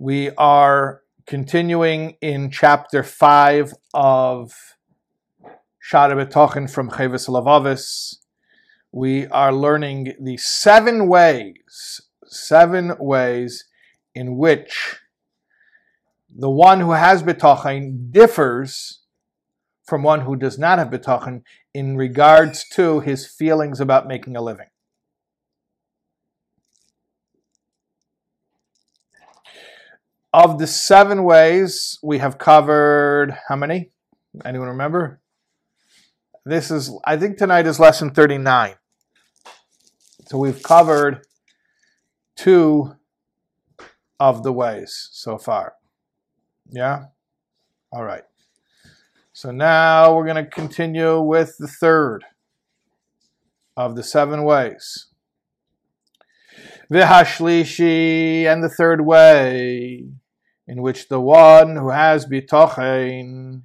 We are continuing in chapter 5 of Shara B'Tochen from Chavis Lavavis. We are learning the seven ways, seven ways in which the one who has B'Tochen differs from one who does not have B'Tochen in regards to his feelings about making a living. Of the seven ways, we have covered how many? Anyone remember? This is, I think tonight is lesson 39. So we've covered two of the ways so far. Yeah? All right. So now we're going to continue with the third of the seven ways. Vihashlishi, and the third way, in which the one who has bitochen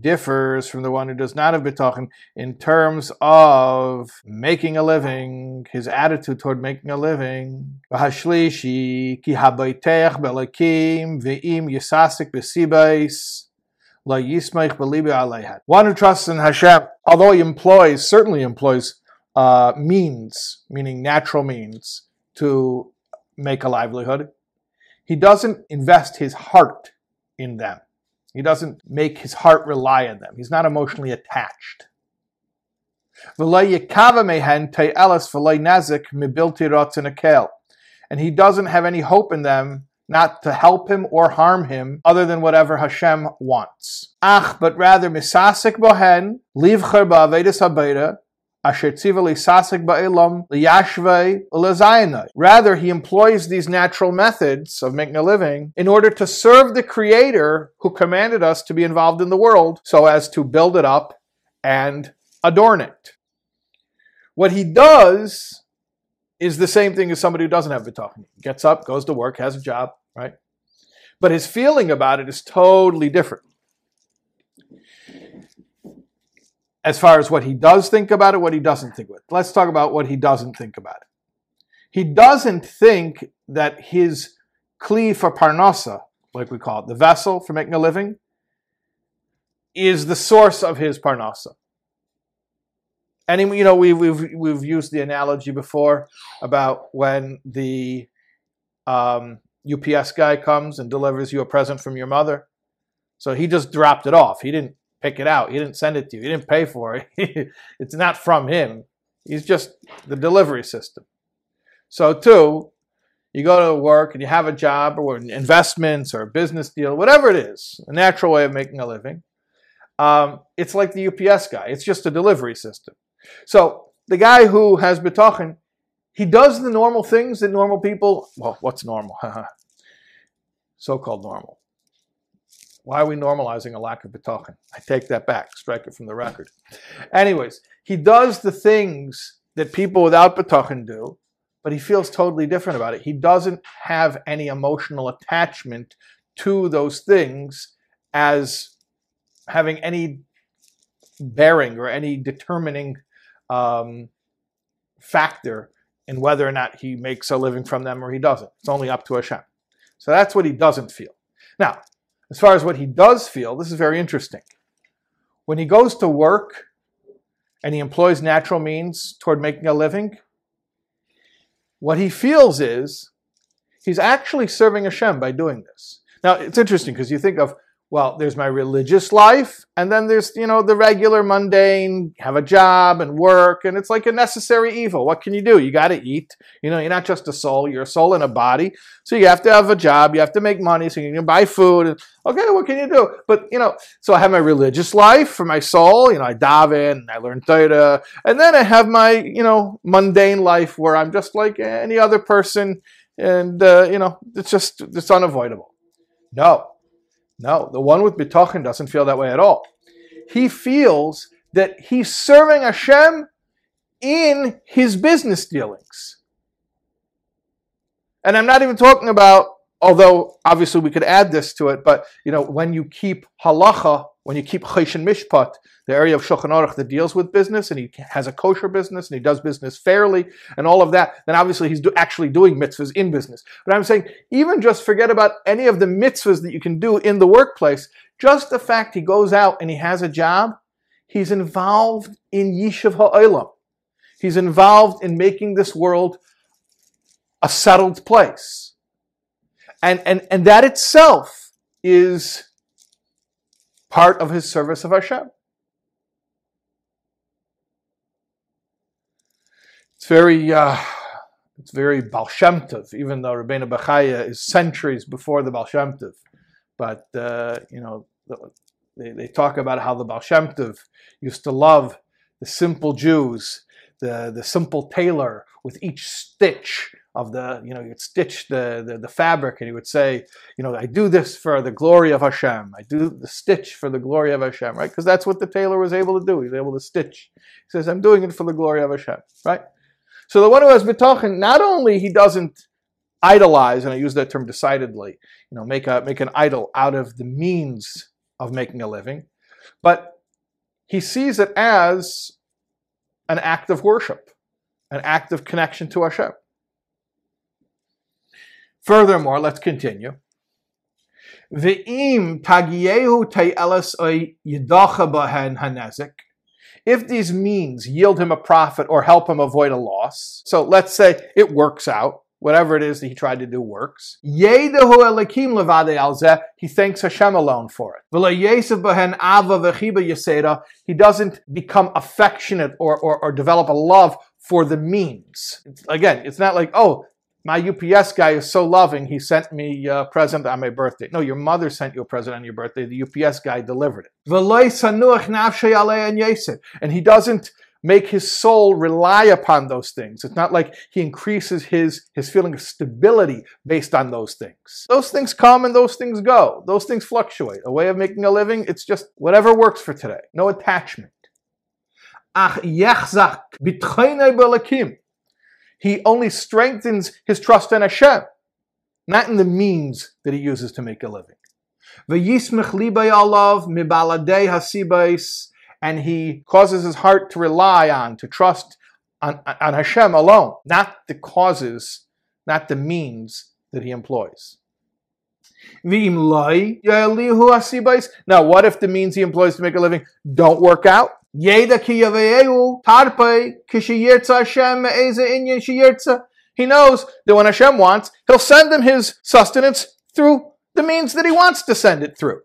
differs from the one who does not have bitochen in terms of making a living, his attitude toward making a living. Vihashlishi, ki habaytech belakim ve'im yisasik besibais. One who trusts in Hashem, although he employs, certainly employs uh, means, meaning natural means, to make a livelihood. He doesn't invest his heart in them. He doesn't make his heart rely on them. He's not emotionally attached. And he doesn't have any hope in them not to help him or harm him other than whatever Hashem wants. Ach, but rather misasik bohen, habeira, Rather, he employs these natural methods of making a living in order to serve the Creator who commanded us to be involved in the world so as to build it up and adorn it. What he does is the same thing as somebody who doesn't have bitachon. Gets up, goes to work, has a job, right? But his feeling about it is totally different. As far as what he does think about it, what he doesn't think about it. Let's talk about what he doesn't think about it. He doesn't think that his kli for parnasa, like we call it, the vessel for making a living, is the source of his parnasa. And you know we've we've we've used the analogy before about when the um, UPS guy comes and delivers you a present from your mother. So he just dropped it off. He didn't pick it out. He didn't send it to you. He didn't pay for it. it's not from him. He's just the delivery system. So, too, you go to work and you have a job or investments or a business deal, whatever it is, a natural way of making a living. Um, it's like the UPS guy. It's just a delivery system. So the guy who has betochen, he does the normal things that normal people. Well, what's normal? so-called normal. Why are we normalizing a lack of betochen? I take that back, strike it from the record. Anyways, he does the things that people without betochen do, but he feels totally different about it. He doesn't have any emotional attachment to those things as having any bearing or any determining um, factor in whether or not he makes a living from them or he doesn't. It's only up to Hashem. So that's what he doesn't feel. Now, as far as what he does feel, this is very interesting. When he goes to work and he employs natural means toward making a living, what he feels is he's actually serving Hashem by doing this. Now, it's interesting because you think of well, there's my religious life, and then there's, you know, the regular mundane, have a job and work, and it's like a necessary evil. What can you do? You got to eat. You know, you're not just a soul, you're a soul and a body. So you have to have a job, you have to make money, so you can buy food. And, okay, what can you do? But, you know, so I have my religious life for my soul. You know, I daven, and I learn Torah, and then I have my, you know, mundane life where I'm just like any other person, and, uh, you know, it's just, it's unavoidable. No, no, the one with bitachon doesn't feel that way at all. He feels that he's serving Hashem in his business dealings. And I'm not even talking about, although obviously we could add this to it, but you know, when you keep halacha when you keep Choshen Mishpat, the area of Shulchan Aruch that deals with business, and he has a kosher business, and he does business fairly, and all of that, then obviously he's do, actually doing mitzvahs in business. But I'm saying, even just forget about any of the mitzvahs that you can do in the workplace. Just the fact he goes out and he has a job, he's involved in Yishuv Ha'olam. He's involved in making this world a settled place. And, and, and that itself is part of his service of Hashem. It's very, uh, it's very Baal Shem Tov, even though Rabbeinu Bechaya is centuries before the Baal Shem Tov. But, uh, you know, they, they talk about how the Baal Shem Tov used to love the simple Jews, the, the simple tailor with each stitch of the, you know, you'd stitch the, the, the, fabric and he would say, you know, I do this for the glory of Hashem. I do the stitch for the glory of Hashem, right? Because that's what the tailor was able to do. He was able to stitch. He says, I'm doing it for the glory of Hashem, right? So the one who has bitachon, not only he doesn't idolize, and I use that term decidedly, you know, make a make an idol out of the means of making a living, but he sees it as an act of worship, an act of connection to Hashem. Furthermore, let's continue. If these means yield him a profit or help him avoid a loss, so let's say it works out, whatever it is that he tried to do works. He thanks Hashem alone for it. He doesn't become affectionate or, or, or develop a love for the means. Again, it's not like, oh, my UPS guy is so loving, he sent me a present on my birthday. No, your mother sent you a present on your birthday. The UPS guy delivered it. And he doesn't make his soul rely upon those things. It's not like he increases his, his feeling of stability based on those things. Those things come and those things go. Those things fluctuate. A way of making a living, it's just whatever works for today. No attachment he only strengthens his trust in Hashem, not in the means that he uses to make a living. And he causes his heart to rely on, to trust on, on Hashem alone, not the causes, not the means that he employs. Now, what if the means he employs to make a living don't work out? He knows that when Hashem wants, He'll send them His sustenance through the means that He wants to send it through.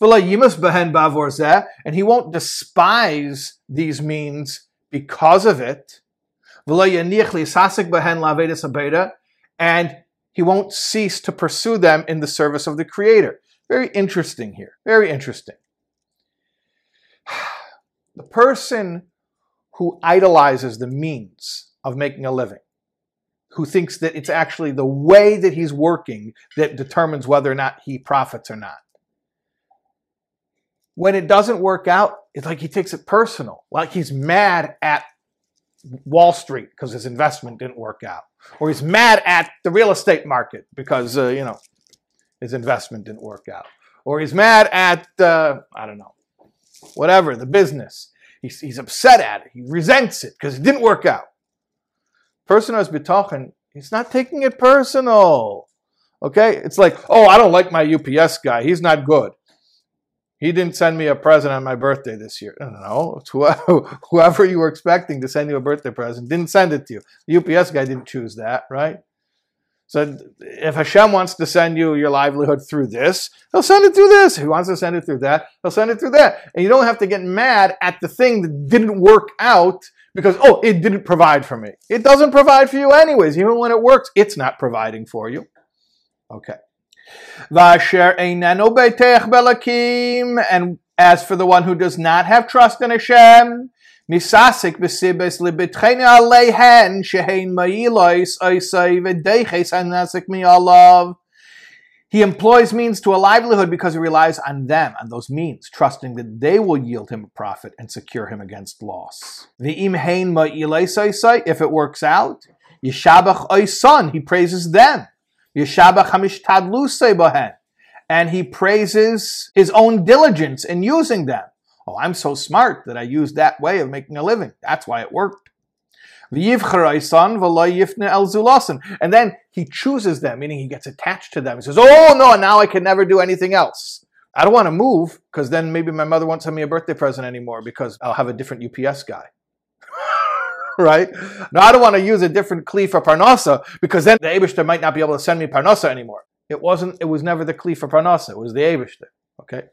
And He won't despise these means because of it. And He won't cease to pursue them in the service of the Creator. Very interesting here. Very interesting. The person who idolizes the means of making a living, who thinks that it's actually the way that he's working that determines whether or not he profits or not. When it doesn't work out, it's like he takes it personal, like he's mad at Wall Street because his investment didn't work out, or he's mad at the real estate market because uh, you know his investment didn't work out, or he's mad at uh, I don't know whatever, the business. He's, he's upset at it. He resents it because it didn't work out. Person who's bitachon, he's not taking it personal. Okay? It's like, oh, I don't like my UPS guy. He's not good. He didn't send me a present on my birthday this year. No, whoever you were expecting to send you a birthday present didn't send it to you. The UPS guy didn't choose that, right? So if Hashem wants to send you your livelihood through this, he'll send it through this. If he wants to send it through that, he'll send it through that. And you don't have to get mad at the thing that didn't work out because, oh, it didn't provide for me. It doesn't provide for you anyways. Even when it works, it's not providing for you. Okay. And as for the one who does not have trust in Hashem, Besibes libitchene shehein ma'ilois oisai v'deiches mi'alav. He employs means to a livelihood because he relies on them, on those means, trusting that they will yield him a profit and secure him against loss. If it works out, Yeshabach oisan, he praises them. Hamishtadlusei bohen. and he praises his own diligence in using them. Oh, I'm so smart that I used that way of making a living. That's why it worked. And then he chooses them, meaning he gets attached to them. He says, Oh no, now I can never do anything else. I don't want to move because then maybe my mother won't send me a birthday present anymore because I'll have a different UPS guy. right? Now I don't want to use a different kli for parnasa because then the Abishter might not be able to send me parnasa anymore. It wasn't. It was never the kli for parnasa. It was the Abishter. Okay.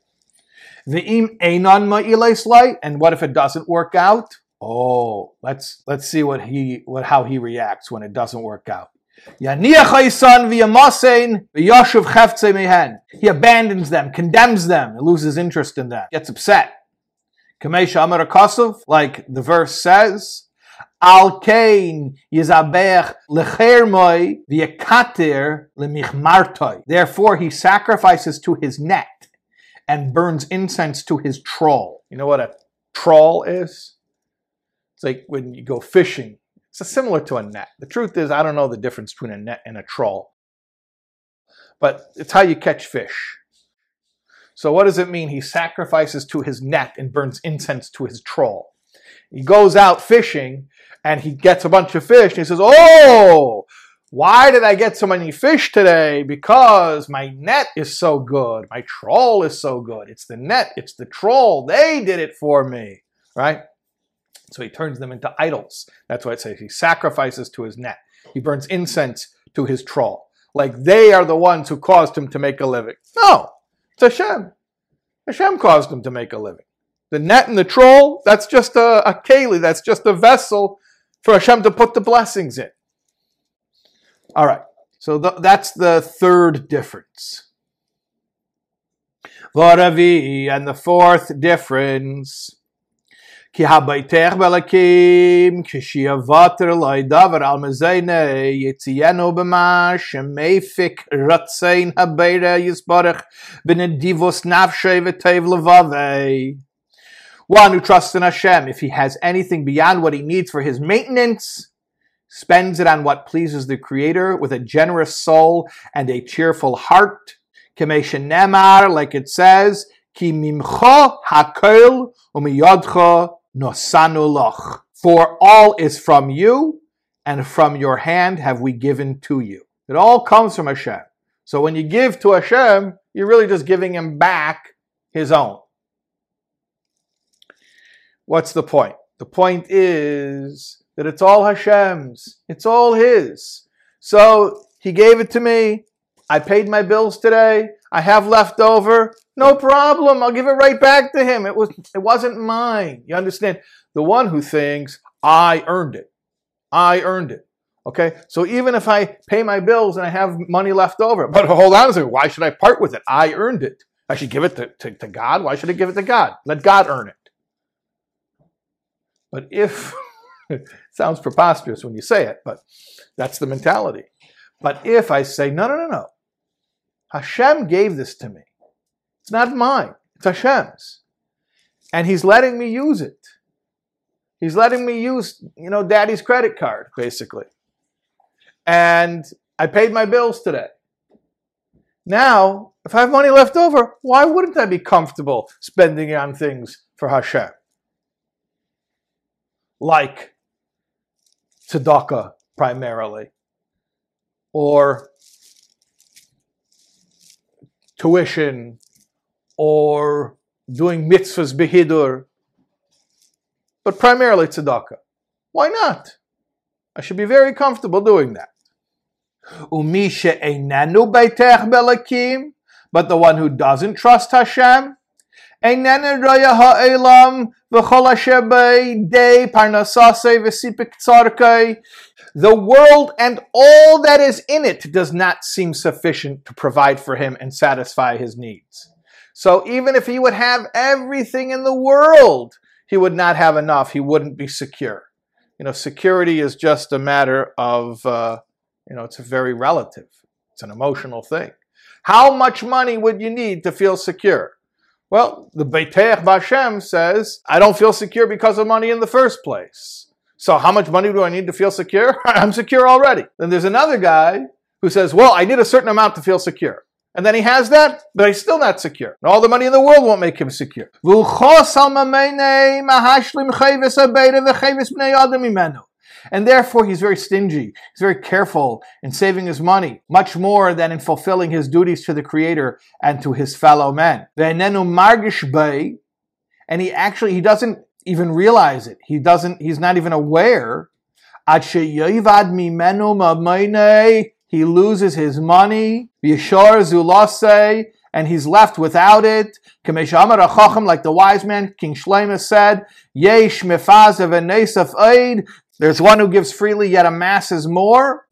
The im einon ma'iles light. And what if it doesn't work out? Oh, let's let's see what he what how he reacts when it doesn't work out. He abandons them, condemns them, and loses interest in them, gets upset. Like the verse says, Al kain lemichmartoi. Therefore, he sacrifices to his net and burns incense to his trawl. You know what a trawl is? It's like when you go fishing. It's similar to a net. The truth is, I don't know the difference between a net and a trawl, but it's how you catch fish. So, what does it mean? He sacrifices to his net and burns incense to his trawl. He goes out fishing and he gets a bunch of fish. And he says, Oh, why did I get so many fish today? Because my net is so good. My trawl is so good. It's the net, it's the trawl. They did it for me, right? So he turns them into idols. That's why it says he sacrifices to his net. He burns incense to his trawl. Like they are the ones who caused him to make a living. No, it's Hashem. Hashem caused him to make a living. The net and the trawl, that's just a, a keli, that's just a vessel for Hashem to put the blessings in. All right. So th- that's the third difference. Voravi, and the fourth difference. Ki habaytech belakim, kishiavater loidavar al mezene, yitzienu b'ma, shemefik ratzein habeira yisbarach, benedivos nafshe v'tev levavei. One who trusts in Hashem, if he has anything beyond what he needs for his maintenance, spends it on what pleases the Creator with a generous soul and a cheerful heart. Nemar, like it says, Ki. For all is from you, and from your hand have we given to you. It all comes from Hashem. So when you give to Hashem, you're really just giving him back his own. What's the point? The point is that it's all Hashem's. It's all His. So He gave it to me. I paid my bills today. I have left over. No problem. I'll give it right back to Him. It was. It wasn't mine. You understand? The one who thinks I earned it. I earned it. Okay, so even if I pay my bills and I have money left over, but hold on a second, why should I part with it? I earned it. I should give it to, to, to God. Why should I give it to God? Let God earn it. But if, sounds preposterous when you say it, but that's the mentality. But if I say, no, no, no, no, Hashem gave this to me. It's not mine, it's Hashem's. And He's letting me use it. He's letting me use, you know, daddy's credit card, basically. And I paid my bills today. Now, if I have money left over, why wouldn't I be comfortable spending it on things for Hashem? like tzedakah primarily, or tuition, or doing mitzvahs behidur, but primarily tzedakah. Why not? I should be very comfortable doing that. But the one who doesn't trust Hashem, the world and all that is in it does not seem sufficient to provide for him and satisfy his needs. So even if he would have everything in the world, he would not have enough. He wouldn't be secure. You know, security is just a matter of, uh, you know, it's a very relative. It's an emotional thing. How much money would you need to feel secure? Well, the Beiteach Bashem says, I don't feel secure because of money in the first place. So how much money do I need to feel secure? I'm secure already. Then there's another guy who says, well, I need a certain amount to feel secure. And then he has that, but he's still not secure. All the money in the world won't make him secure. And therefore, he's very stingy. He's very careful in saving his money, much more than in fulfilling his duties to the Creator and to his fellow men. And he actually, he doesn't even realize it. He doesn't, he's not even aware. He loses his money, and he's left without it. Like the wise man, King Shlomo said, Yesh enesaf aid. There's one who gives freely yet amasses more.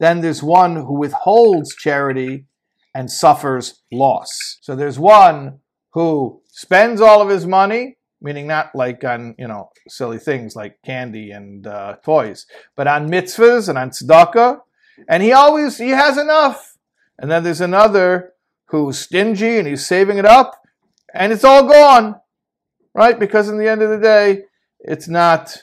Then there's one who withholds charity and suffers loss. So there's one who spends all of his money meaning not like on you know silly things like candy and uh, toys, but on mitzvahs and on tzedakah, and he always he has enough. And then there's another who's stingy and he's saving it up, and it's all gone, right? Because in the end of the day, it's not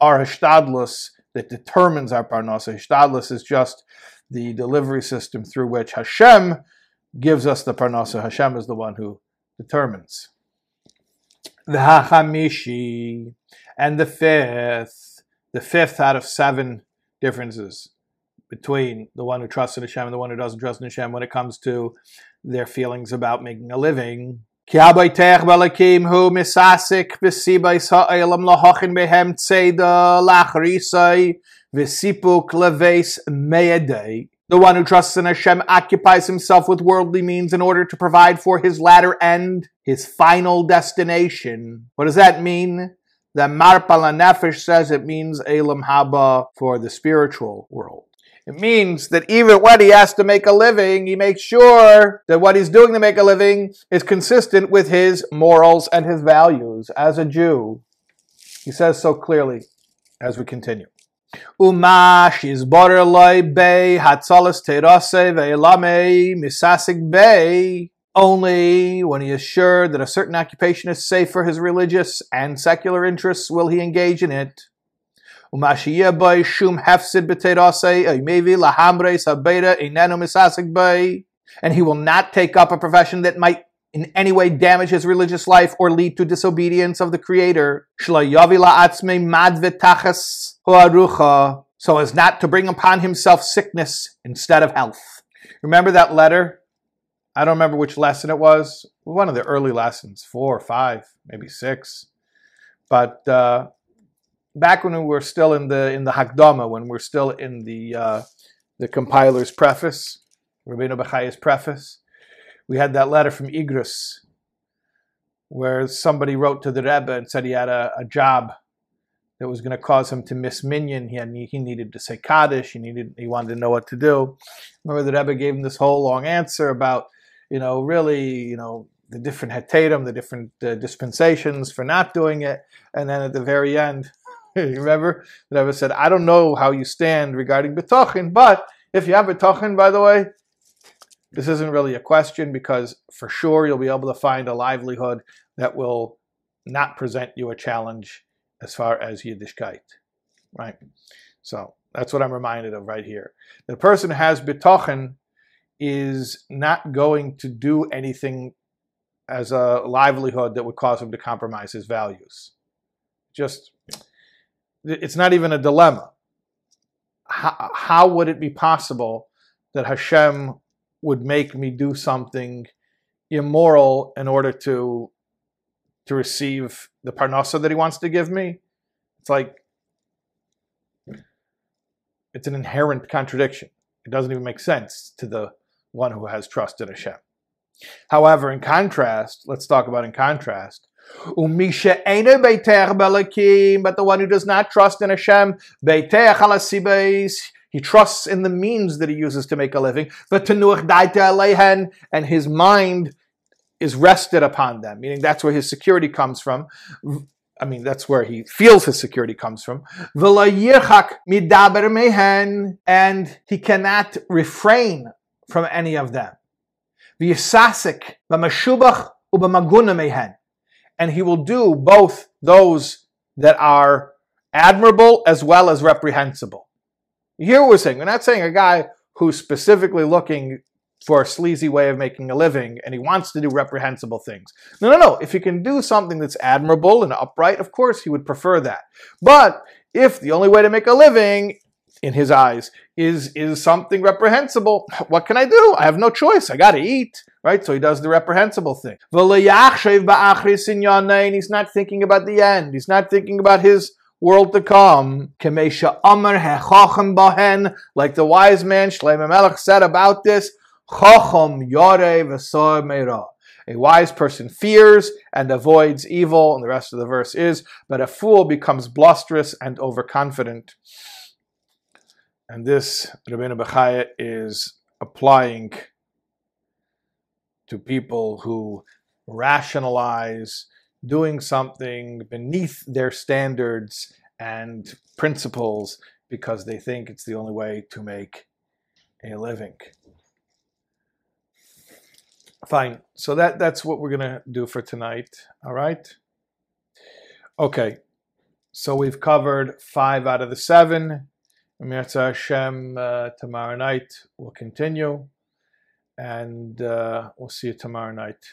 our hishtadlus that determines our parnasa. Hishtadlus is just the delivery system through which Hashem gives us the parnasa. Hashem is the one who determines. The Hachamishi, and the fifth, the fifth out of seven differences between the one who trusts in Hashem and the one who doesn't trust in Hashem when it comes to their feelings about making a living. Ki abaytech balakim hu misasik b'sibais ha'elam lahachin behem tzeda lachrisai v'sipuk leves meyadei the one who trusts in Hashem occupies himself with worldly means in order to provide for his latter end, his final destination. What does that mean? The Marpe Lanefesh says it means Elam Haba for the spiritual world. It means that even when he has to make a living, he makes sure that what he's doing to make a living is consistent with his morals and his values as a Jew. He says so clearly as we continue. Umash is loy bay hatzalas terase ve'elame misasik bay. Only when he is sure that a certain occupation is safe for his religious and secular interests will he engage in it. Umashiyah bay shum hefsid b'terase mevi lahamre sabeda inenu misasik. And he will not take up a profession that might in any way damage his religious life or lead to disobedience of the Creator, so as not to bring upon himself sickness instead of health. Remember that letter? I don't remember which lesson it was. One of the early lessons, four or five, maybe six. But uh, back when we were still in the in the Hakdama, when we we're still in the uh, the compiler's preface, Rabbeinu Bechaya's preface, we had that letter from Igros where somebody wrote to the Rebbe and said he had a, a job that was going to cause him to miss minyan. He, had, he needed to say Kaddish. He needed he wanted to know what to do. Remember the Rebbe gave him this whole long answer about you know really you know the different hetatim, the different uh, dispensations for not doing it, and then at the very end, remember the Rebbe said, "I don't know how you stand regarding betochin, but if you have betochin, by the way, this isn't really a question because for sure you'll be able to find a livelihood that will not present you a challenge as far as Yiddishkeit, right? So that's what I'm reminded of right here. The person who has bitochen is not going to do anything as a livelihood that would cause him to compromise his values. Just, it's not even a dilemma. How, how would it be possible that Hashem would make me do something immoral in order to to receive the parnasa that he wants to give me. It's like it's an inherent contradiction. It doesn't even make sense to the one who has trust in Hashem. However, in contrast, let's talk about in contrast. But the one who does not trust in Hashem, he trusts in the means that he uses to make a living. And his mind is rested upon them, meaning that's where his security comes from. I mean, that's where he feels his security comes from. And he cannot refrain from any of them. And he will do both those that are admirable as well as reprehensible. You hear what we're saying? We're not saying a guy who's specifically looking for a sleazy way of making a living and he wants to do reprehensible things. No, no, no. If he can do something that's admirable and upright, of course he would prefer that. But if the only way to make a living in his eyes is is something reprehensible. What can i do? I have no choice. I got to eat right? So he does the reprehensible thing. And he's not thinking about the end. He's not thinking about his world to come. Like the wise man Shlomo Melech said about this a wise person fears and avoids evil, and the rest of the verse is, but a fool becomes blusterous and overconfident. And this Rabbeinu Bechaya is applying to people who rationalize doing something beneath their standards and principles because they think it's the only way to make a living. Fine. So that that's what we're gonna do for tonight. All right. Okay. So we've covered five out of the seven. Mirza Hashem, uh, tomorrow night we'll continue, and uh, we'll see you tomorrow night.